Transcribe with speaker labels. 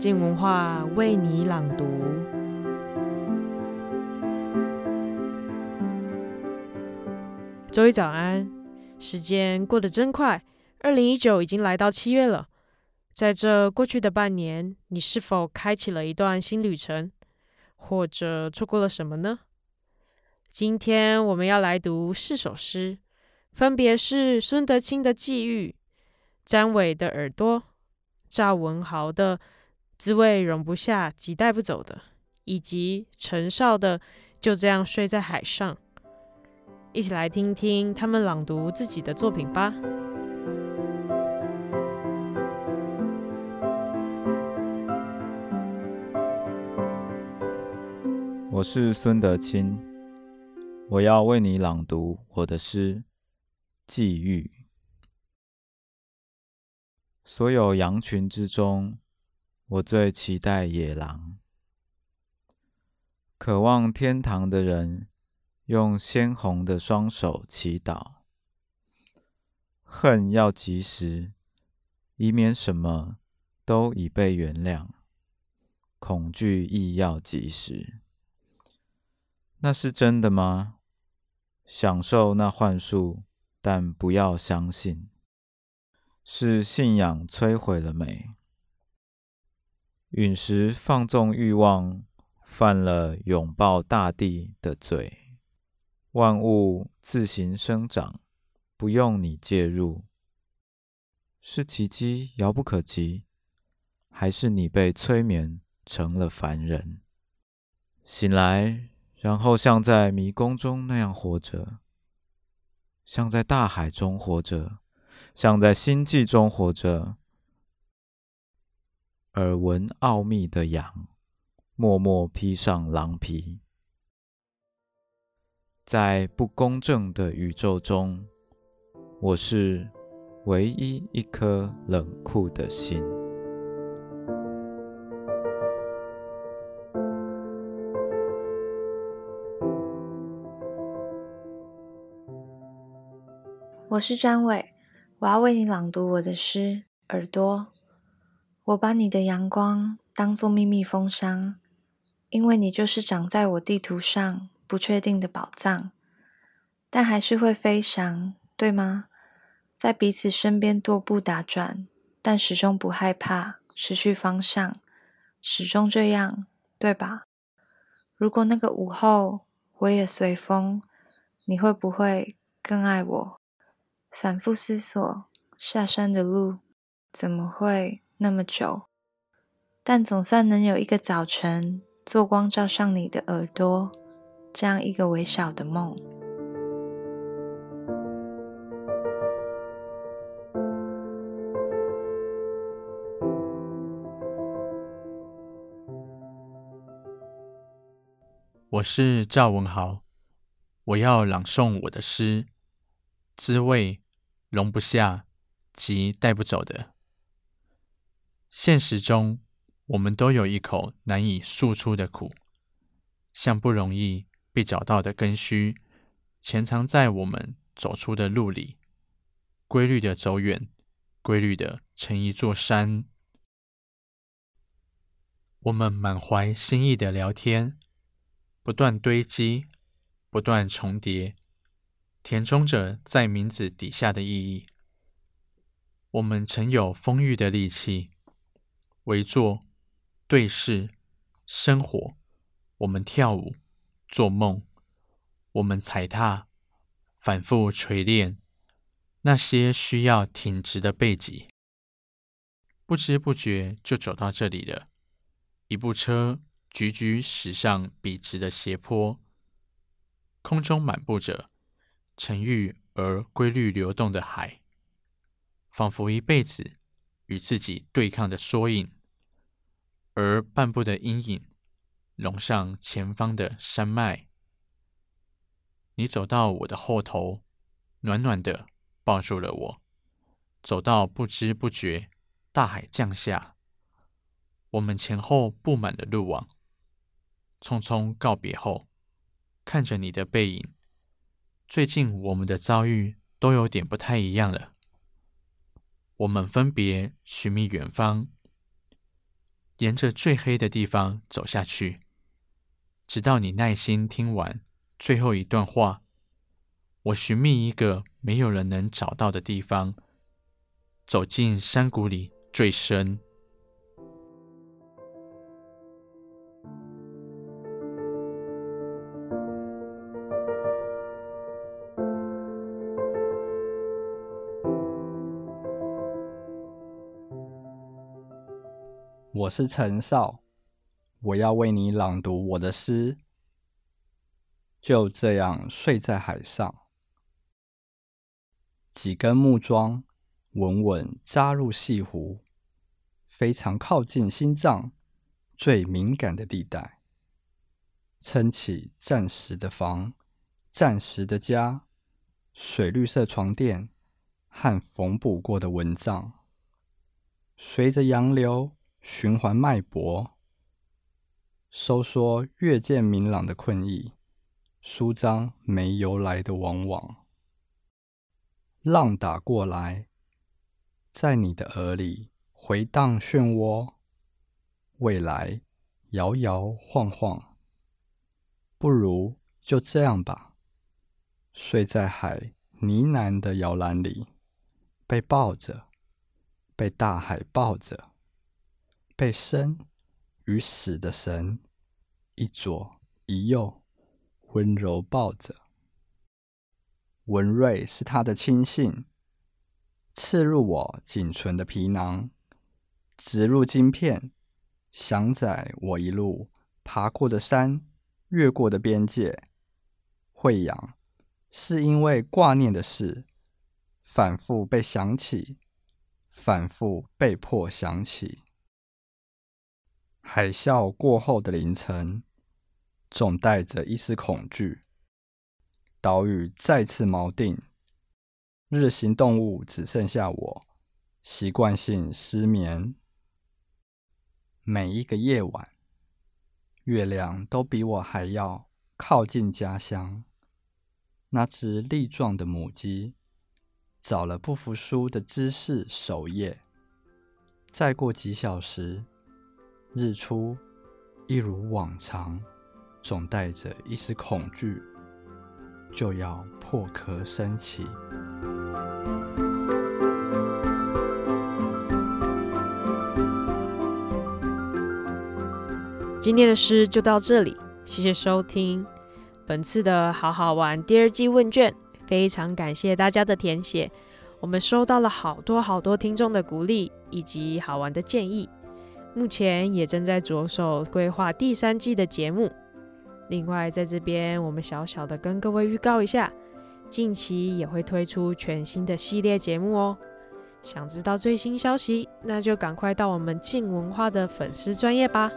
Speaker 1: 静文化为你朗读。周一早安，时间过得真快，二零一九已经来到七月了。在这过去的半年，你是否开启了一段新旅程，或者错过了什么呢？今天我们要来读四首诗，分别是孙德清的《际遇》、詹伟的《耳朵》、赵文豪的《滋味容不下，即带不走的》，以及陈少的《就这样睡在海上》。一起来听听他们朗读自己的作品吧。
Speaker 2: 我是孙德清，我要为你朗读我的诗《际遇》。所有羊群之中，我最期待野狼。渴望天堂的人，用鲜红的双手祈祷，恨要及时，以免什么都已被原谅；恐惧亦要及时。那是真的吗？享受那幻术，但不要相信，是信仰摧毁了美。陨石放纵欲望，犯了拥抱大地的罪。万物自行生长，不用你介入。是奇迹遥不可及，还是你被催眠成了凡人？醒来，然后像在迷宫中那样活着，像在大海中活着，像在星际中活着。耳闻奥秘的羊，默默披上狼皮。在不公正的宇宙中，我是唯一一颗冷酷的心。
Speaker 3: 我是詹伟，我要为你朗读我的诗《耳朵》。我把你的阳光当作秘密封箱，因为你就是长在我地图上。不确定的宝藏，但还是会飞翔，对吗？在彼此身边踱步打转，但始终不害怕失去方向，始终这样，对吧？如果那个午后我也随风，你会不会更爱我？反复思索，下山的路怎么会那么久？但总算能有一个早晨，做光照上你的耳朵。这样一个微小的梦。
Speaker 4: 我是赵文豪，我要朗诵我的诗，滋味容不下，及带不走的。现实中，我们都有一口难以诉出的苦，像不容易。被找到的根须，潜藏在我们走出的路里，规律的走远，规律的成一座山。我们满怀心意的聊天，不断堆积，不断重叠，填充着在名字底下的意义。我们曾有丰裕的力气，围坐、对视、生活，我们跳舞。做梦，我们踩踏，反复锤炼那些需要挺直的背脊，不知不觉就走到这里了。一部车踽踽驶上笔直的斜坡，空中漫步着沉郁而规律流动的海，仿佛一辈子与自己对抗的缩影，而半步的阴影。笼上前方的山脉，你走到我的后头，暖暖的抱住了我。走到不知不觉，大海降下，我们前后布满了路网。匆匆告别后，看着你的背影，最近我们的遭遇都有点不太一样了。我们分别寻觅远方，沿着最黑的地方走下去，直到你耐心听完最后一段话。我寻觅一个没有人能找到的地方，走进山谷里最深。
Speaker 5: 是陈少，我要为你朗读我的诗。就这样睡在海上。几根木桩稳稳扎入细湖，非常靠近心脏最敏感的地带，撑起暂时的房，暂时的家，水绿色床垫和缝补过的蚊帐，随着洋流循环脉搏，收缩越见明朗的困意，舒张没由来的往往。浪打过来，在你的耳里回荡漩涡，未来摇摇晃晃。不如就这样吧，睡在海呢喃的摇篮里，被抱着，被大海抱着，被生与死的神一左一右温柔抱着。文瑞是他的亲信，刺入我仅存的皮囊，植入晶片，详载我一路爬过的山，越过的边界。会痒，是因为挂念的事，反复被想起，反复被迫想起。海啸过后的凌晨，总带着一丝恐惧。岛屿再次锚定，日行动物只剩下我，习惯性失眠。每一个夜晚，月亮都比我还要靠近家乡。那只力壮的母鸡，找了不服输的姿势守夜。再过几小时，日出一如往常，总带着一丝恐惧。就要破壳升起。
Speaker 1: 今天的诗就到这里，谢谢收听本次的好好玩第二季问卷，非常感谢大家的填写，我们收到了好多好多听众的鼓励以及好玩的建议，目前也正在着手规划第三季的节目。另外，在这边我们小小的跟各位预告一下，近期也会推出全新的系列节目哦。想知道最新消息，那就赶快到我们静文化的粉丝专业吧。